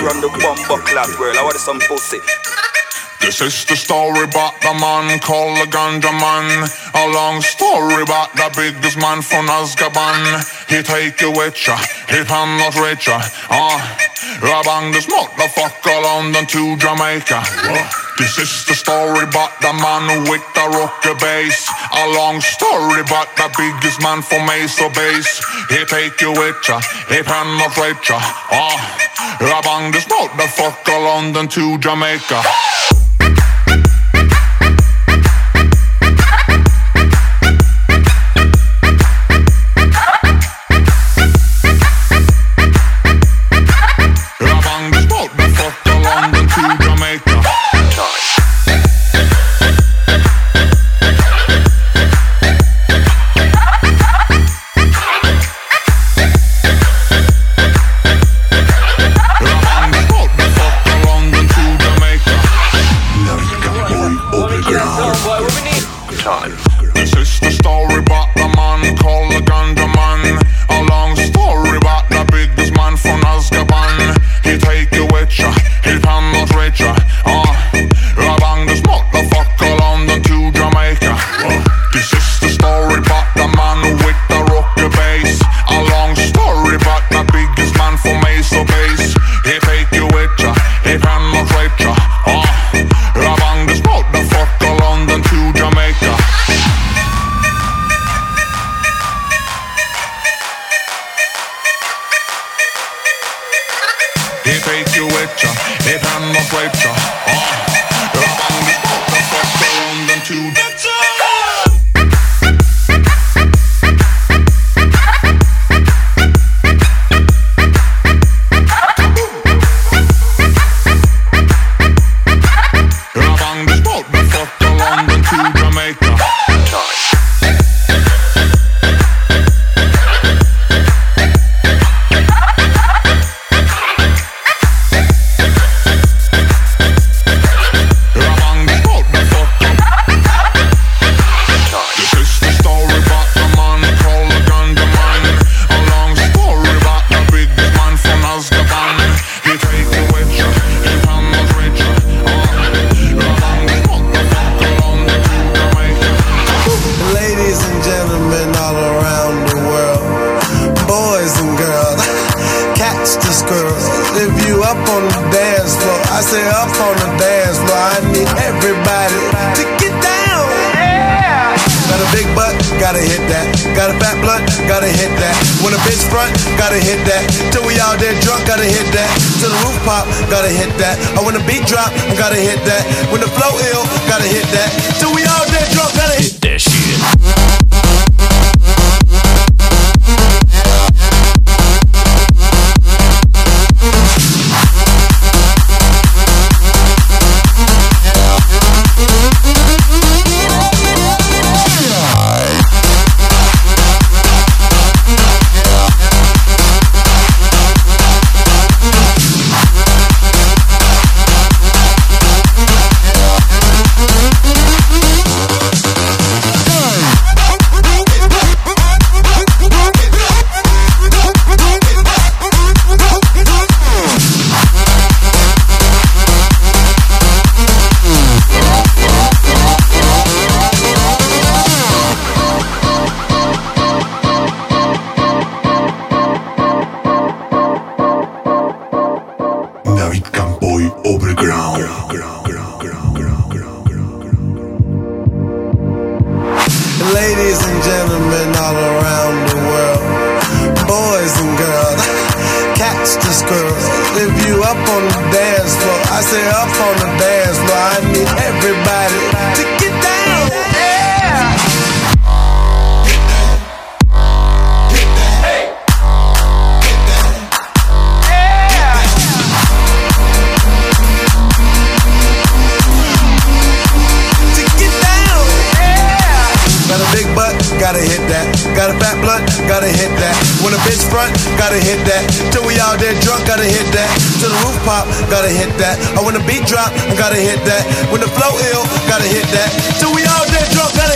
run the bomb club world. I want some pussy. This is the story about the man called the ganja man. A long story about the biggest man from Azkaban. He take you with ya, he penetrate ya. Ah, uh, bang this motherfucker London to Jamaica. This is the story about the man with the rocker bass. A long story about the biggest man from Mesa Base. He take you with ya, he penetrate ya. Ah, uh, bang this motherfucker London to Jamaica. sister story about the man called the Gundaman. You ill. Gotta hit that. Till we all dead drunk.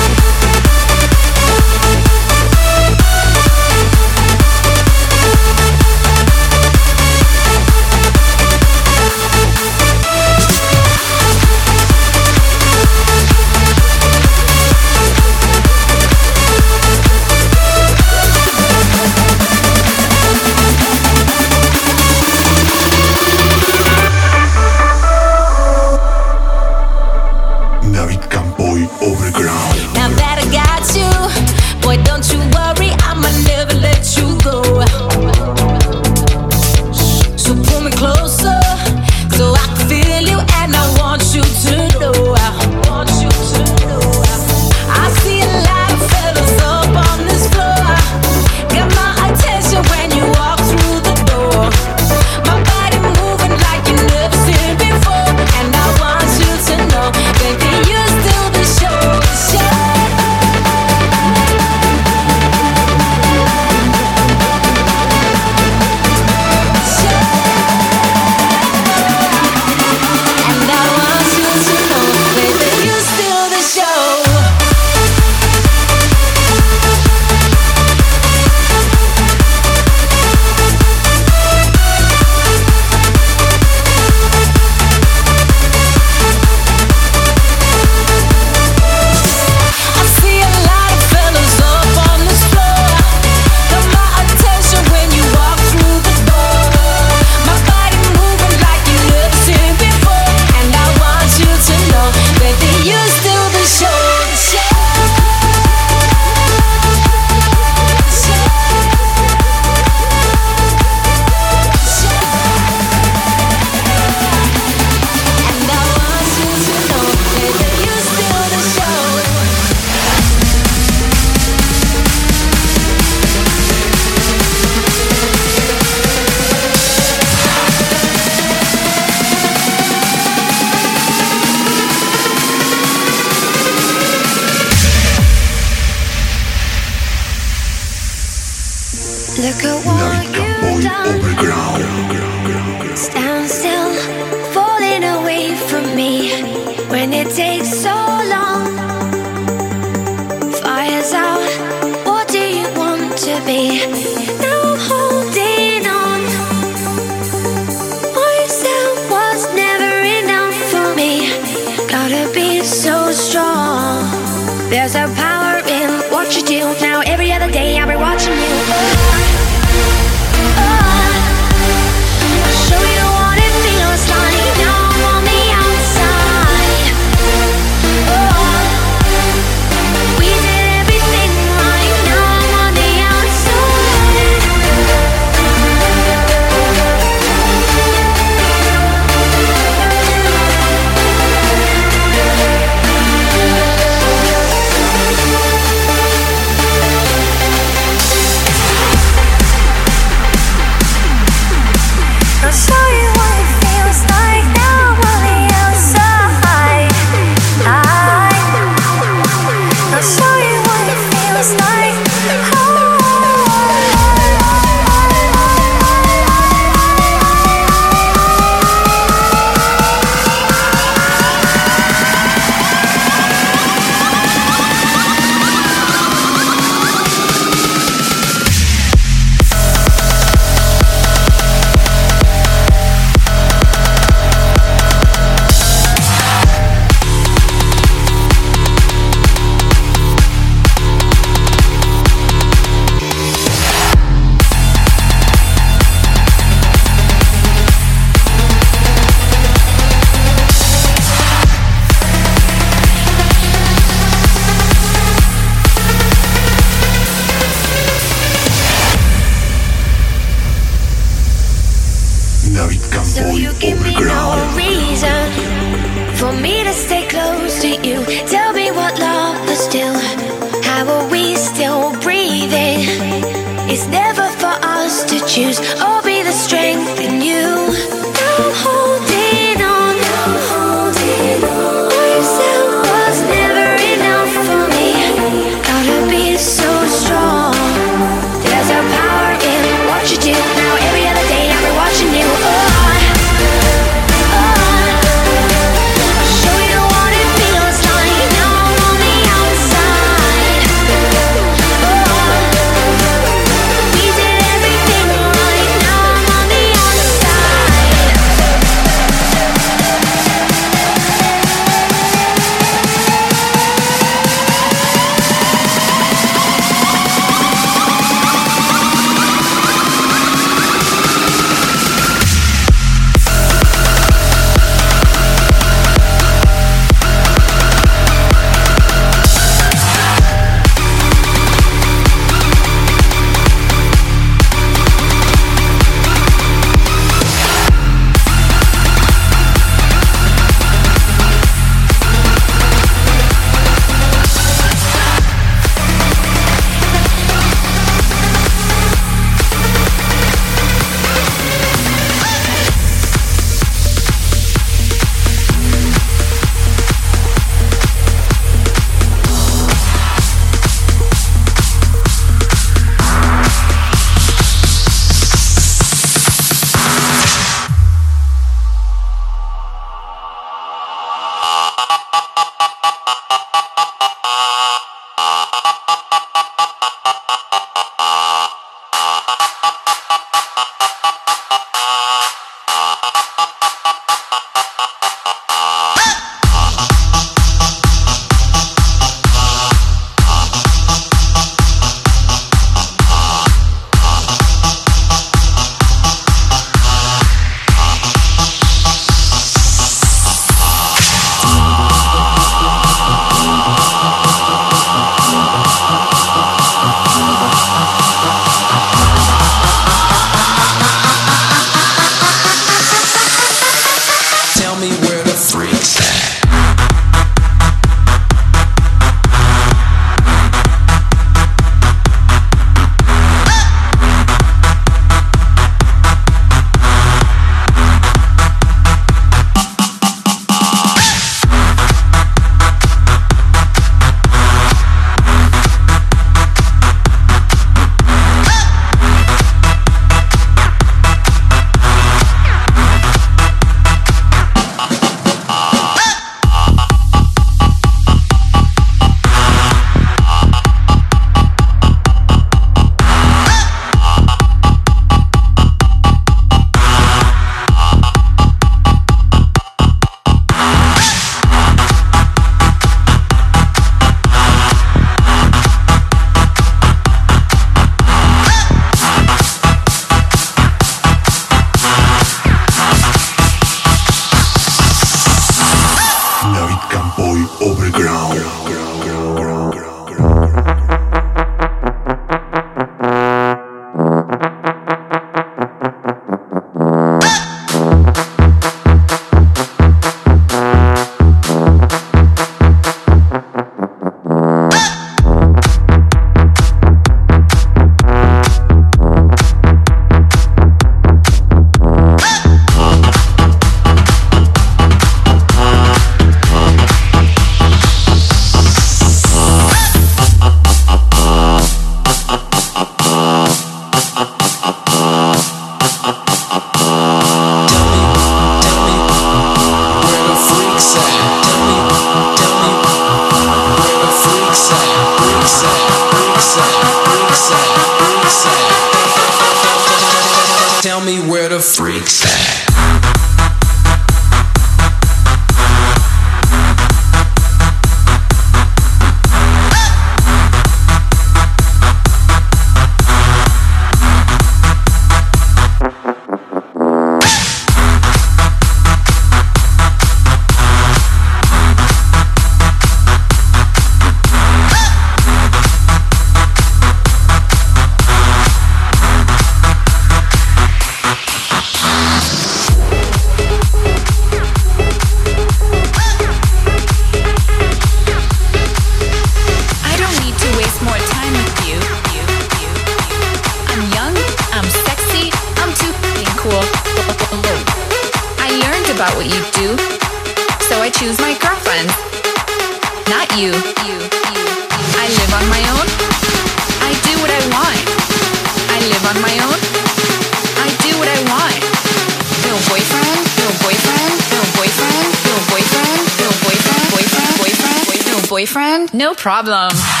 Problem.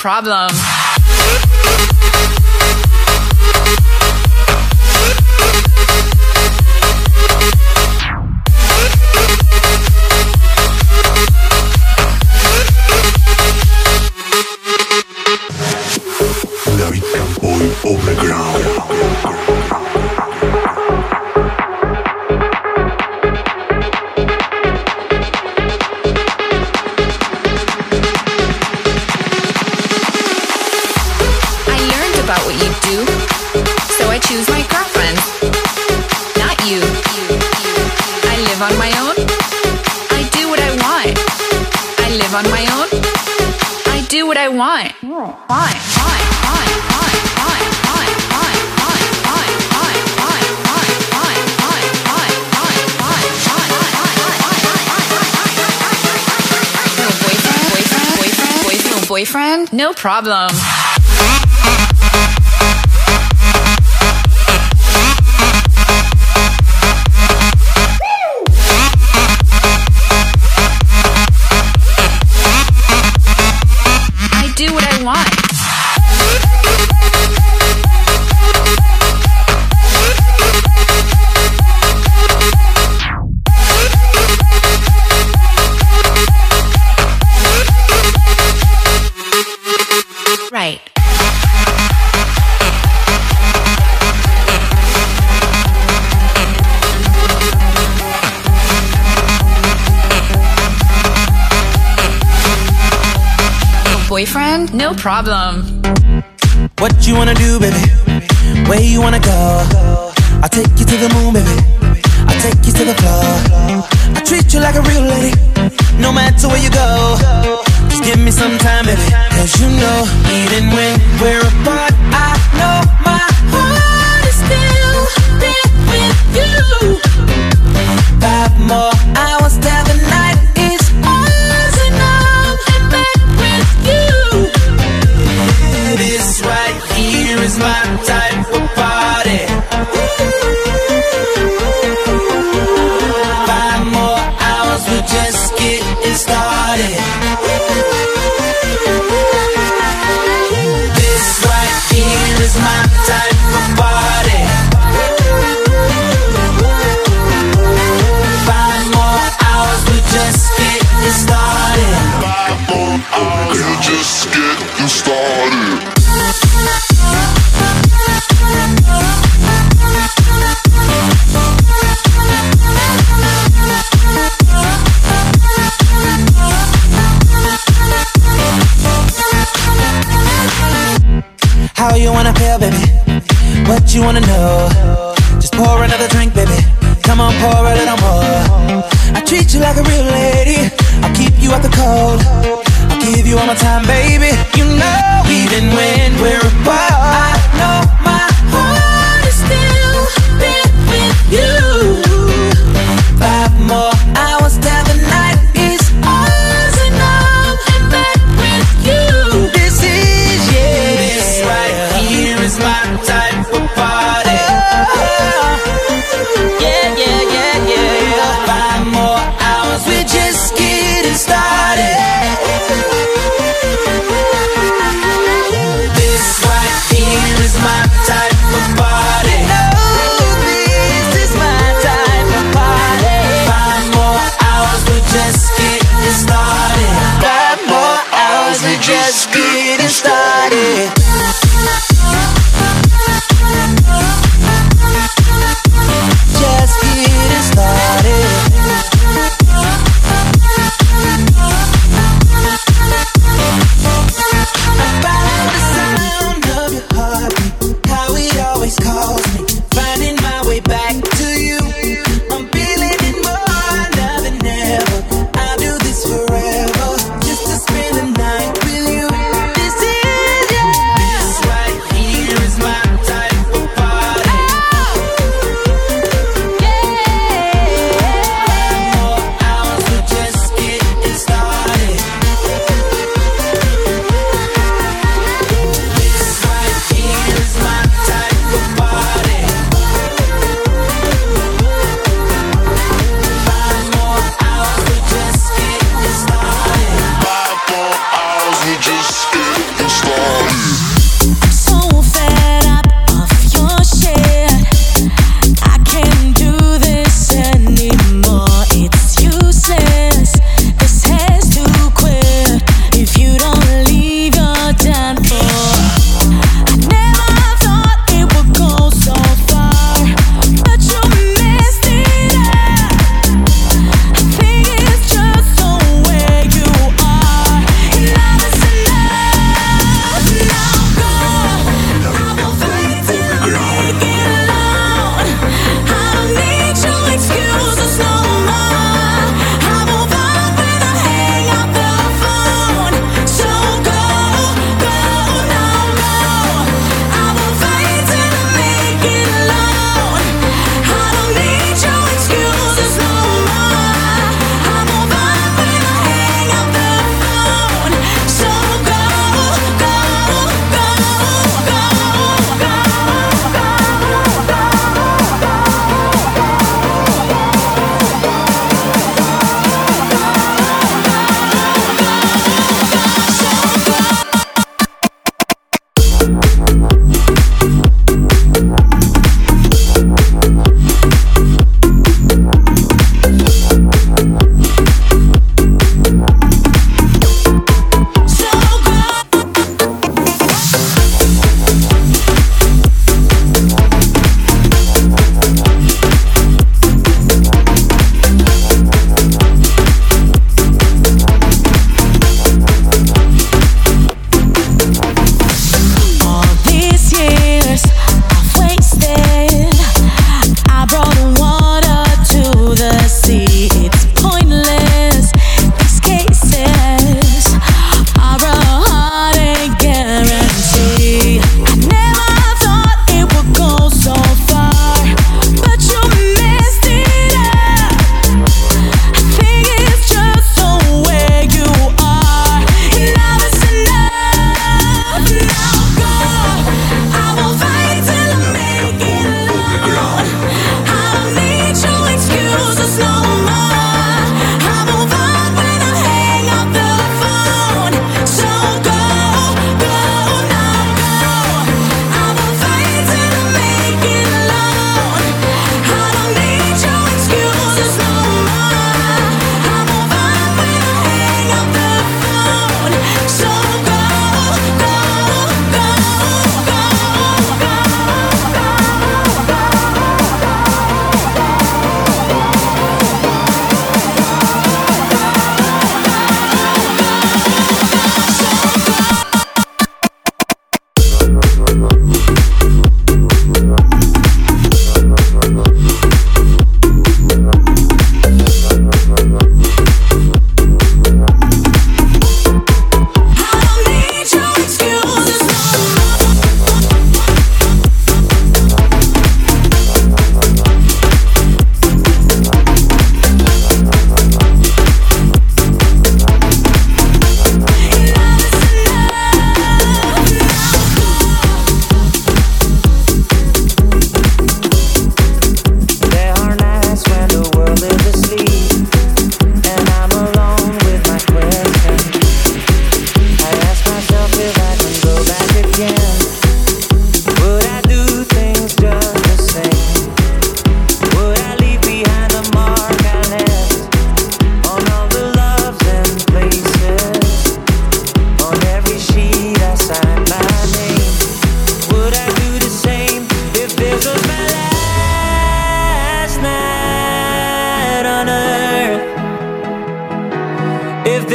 Problem. Boyfriend? No problem. Boyfriend? No problem. What you wanna do, baby? Where you wanna go? I'll take you to the moon, baby. I'll take you to the floor. I treat you like a real lady, no matter where you go. Just give me some time, baby. Cause you know, even when we're apart, I know my heart is still there with you. just scared.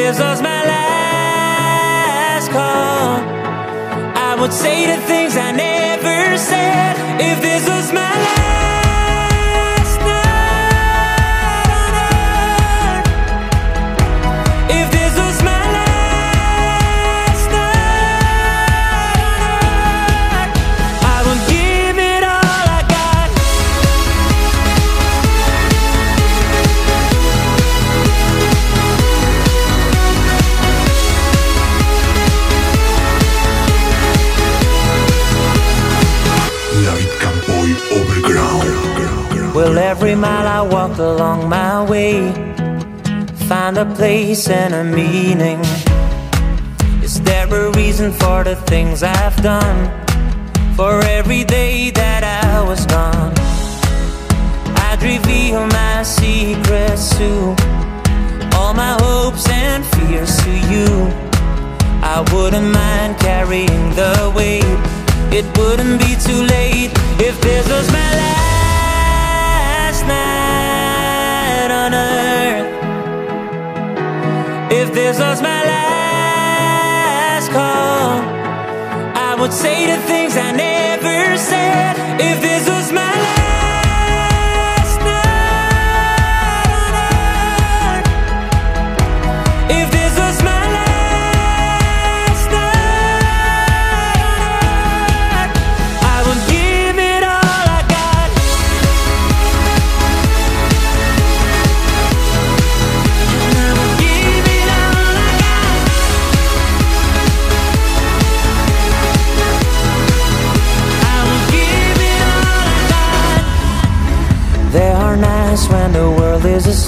This was my last call, I would say the things I never said. If along my way, find a place and a meaning. Is there a reason for the things I've done? For every day that I was gone, I'd reveal my secrets to all my hopes and fears to you. I wouldn't mind carrying the weight. It wouldn't be too late if this was my last on earth. If this was my last call, I would say the things I never said. If this was my last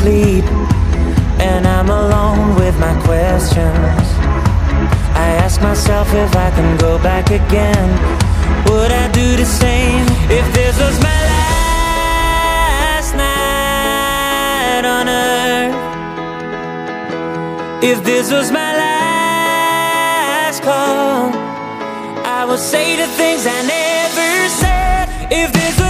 asleep and I'm alone with my questions. I ask myself if I can go back again. Would I do the same if this was my last night on earth? If this was my last call, I would say the things I never said. If this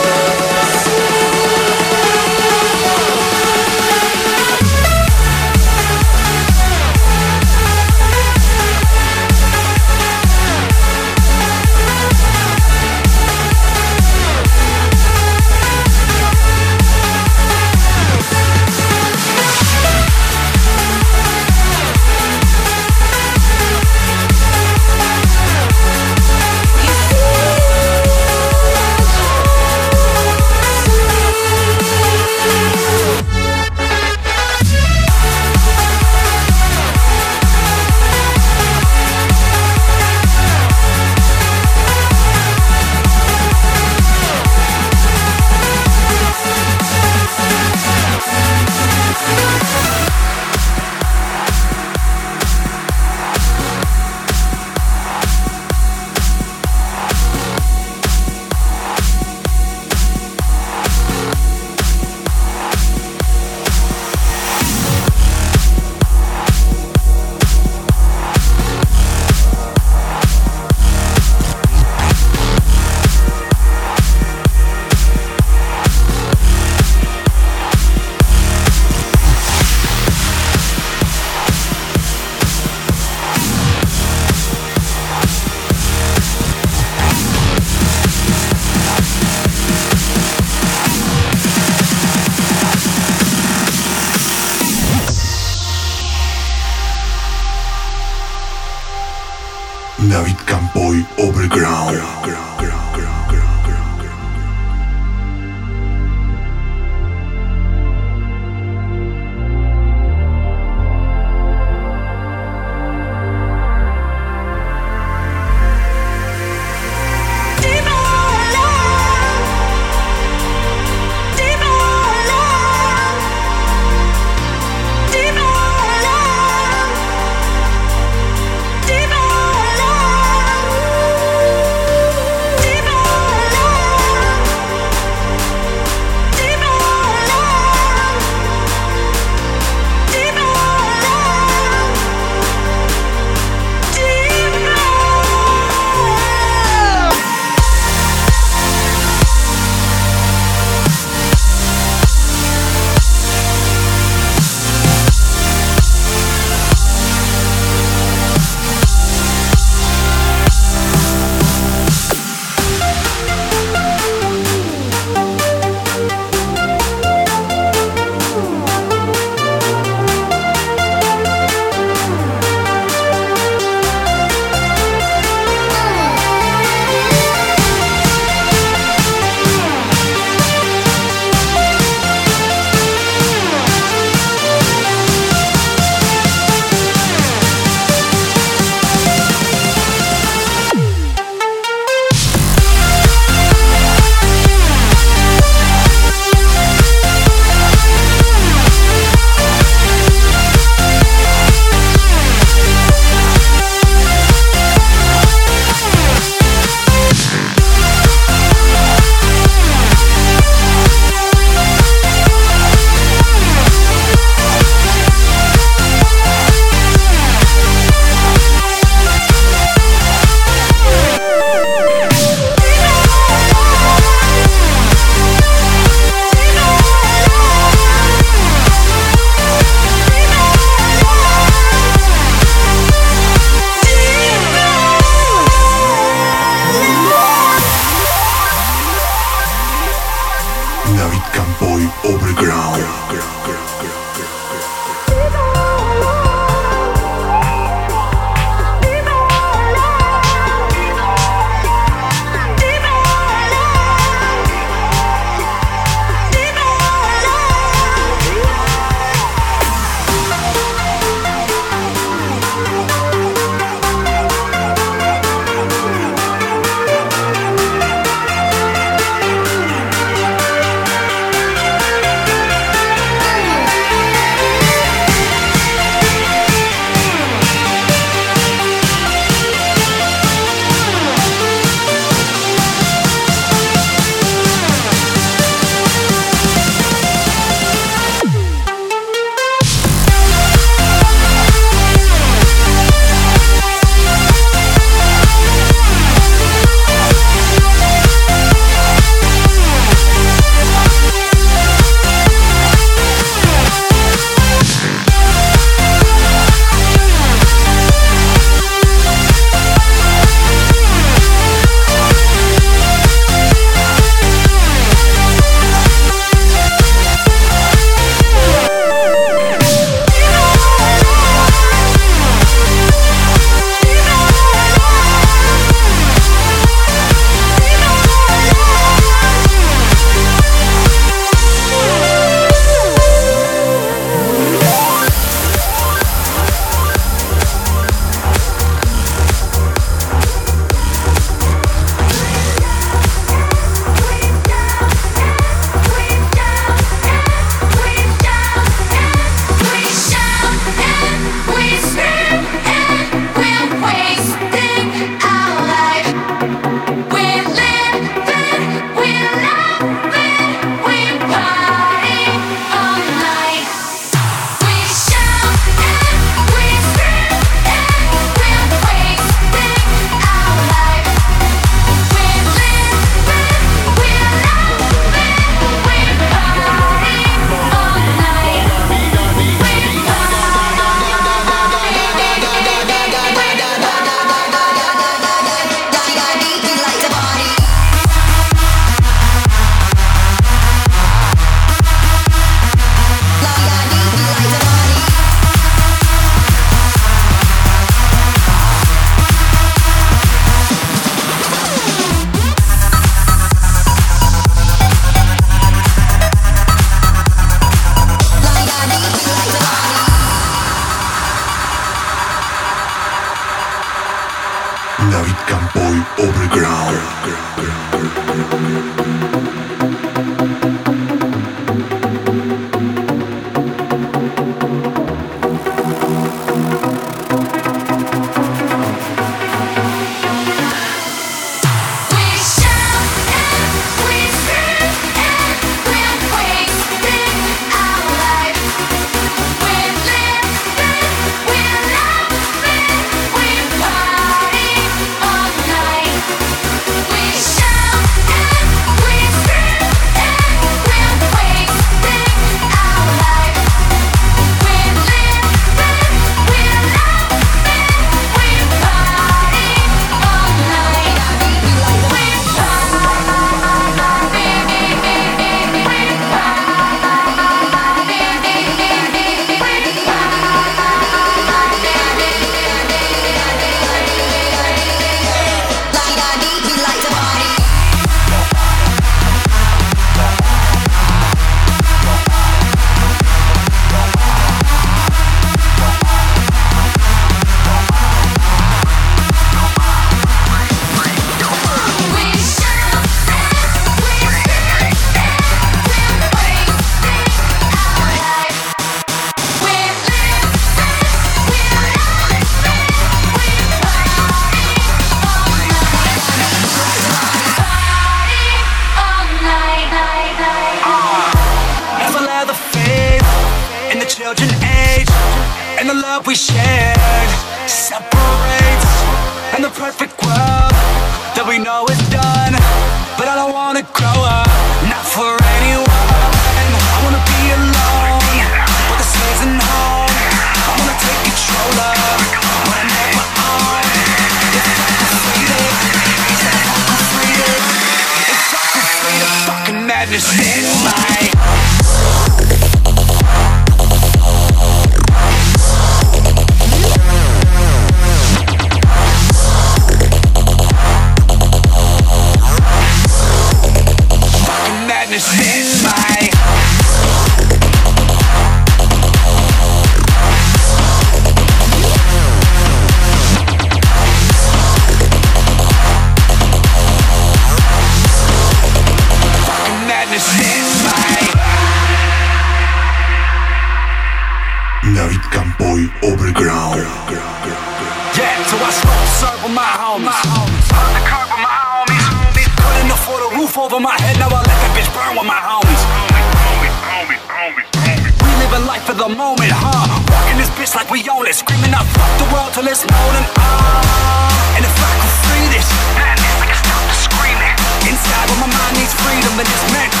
but it's meant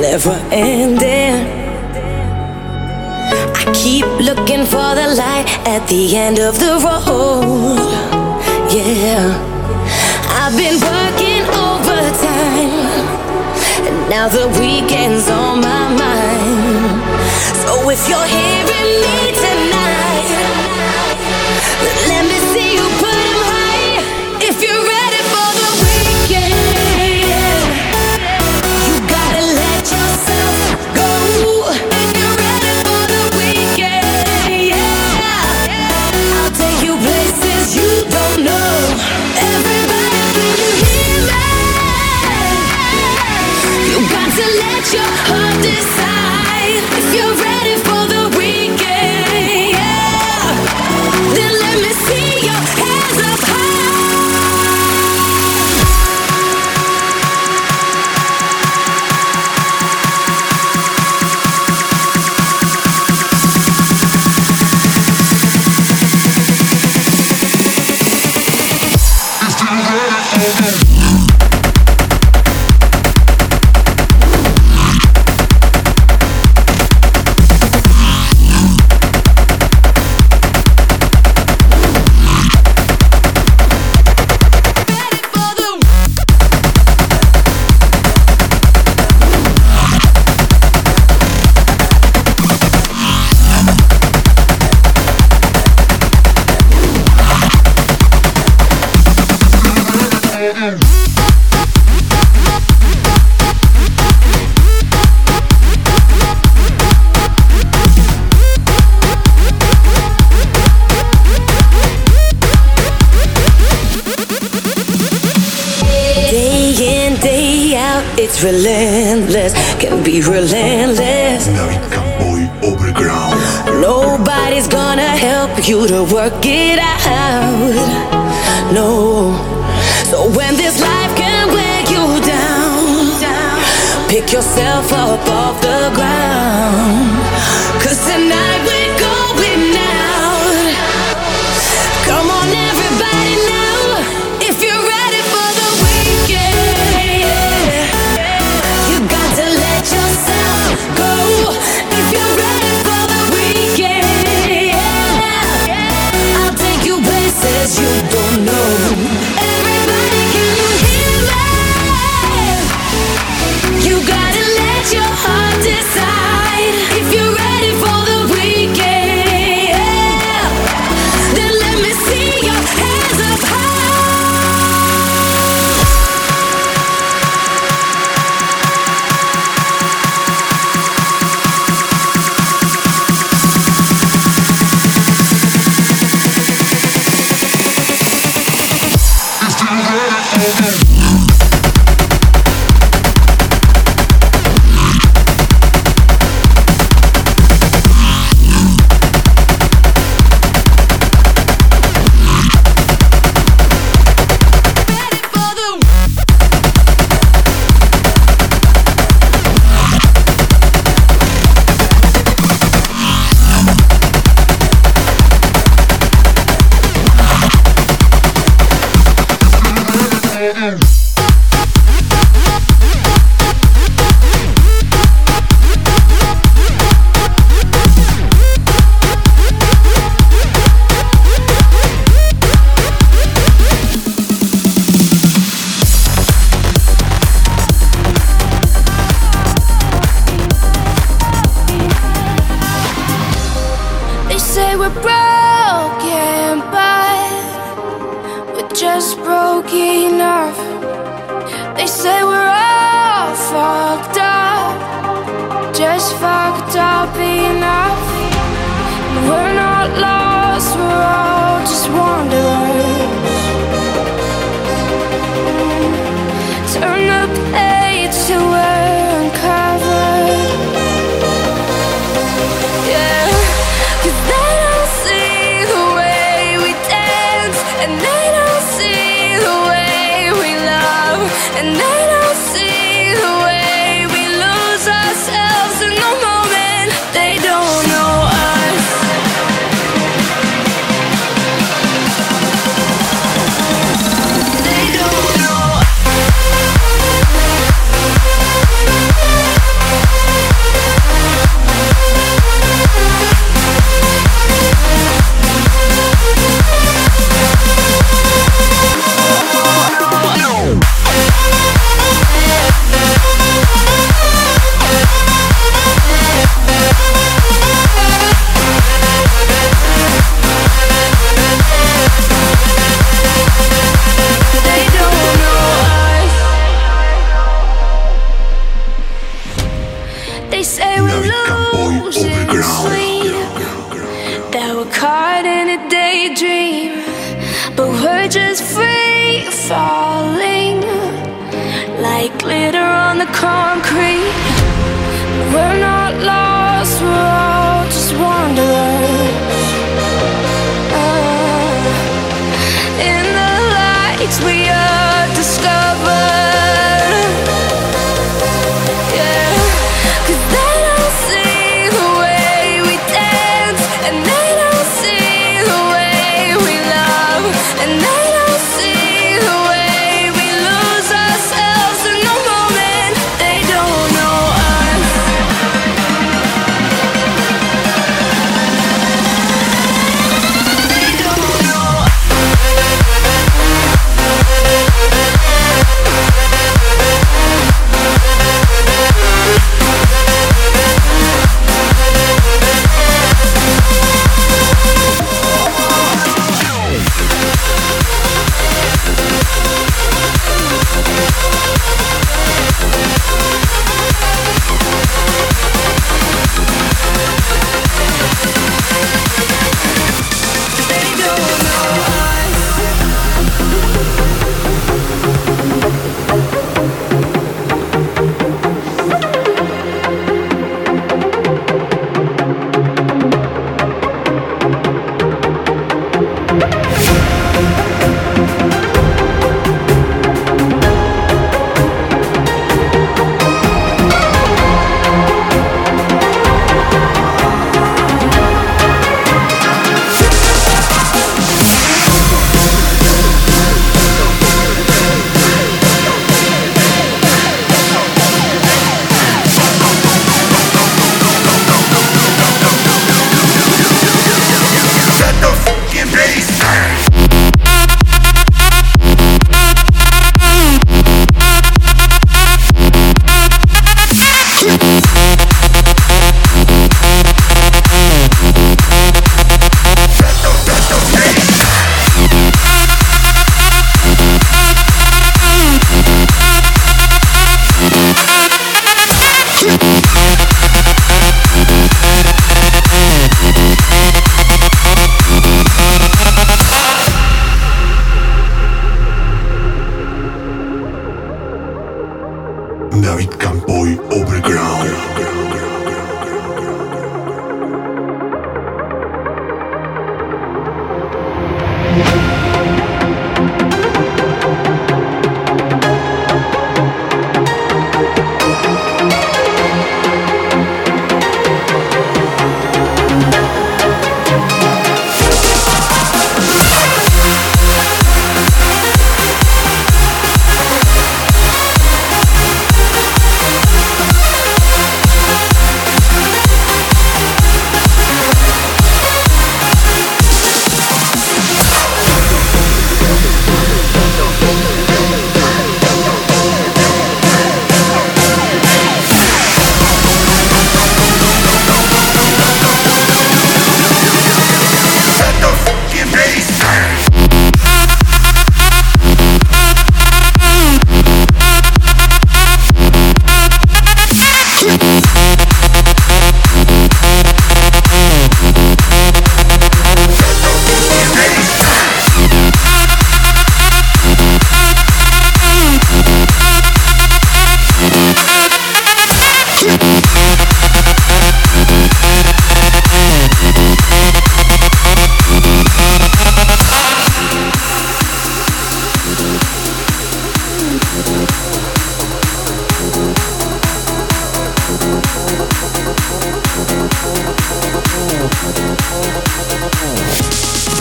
never ending. I keep looking for the light at the end of the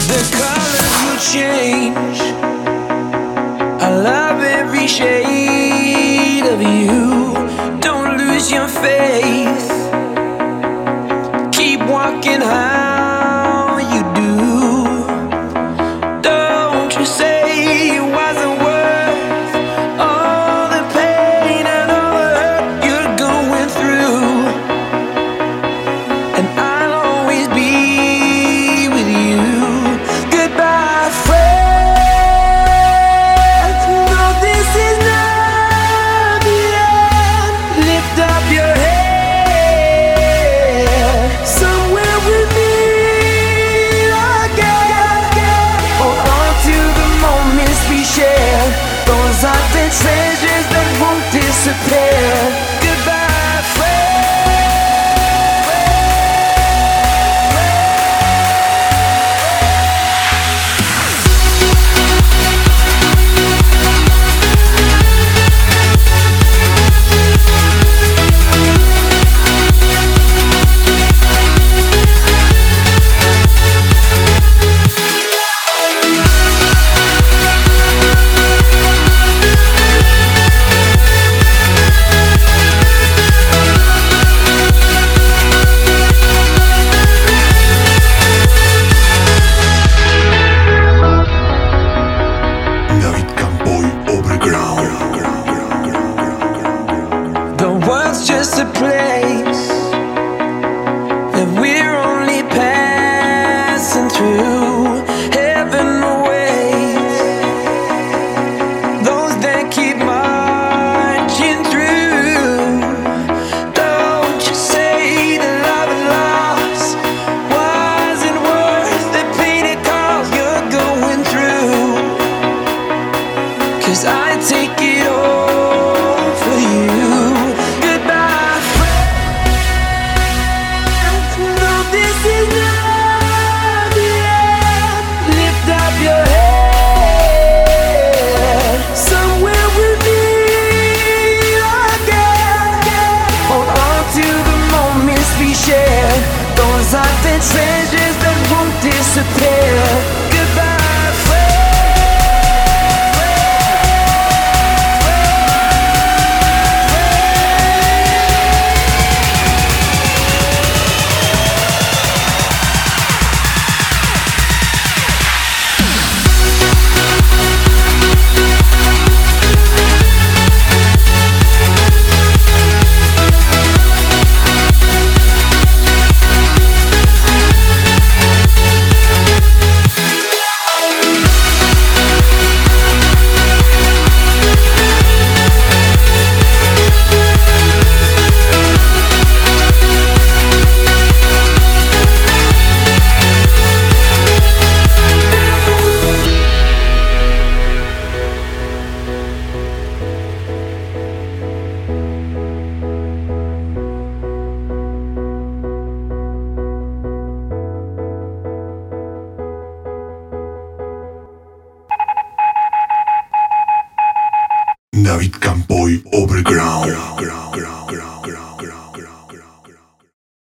the colors you change. I love every shade of you. Don't lose your faith.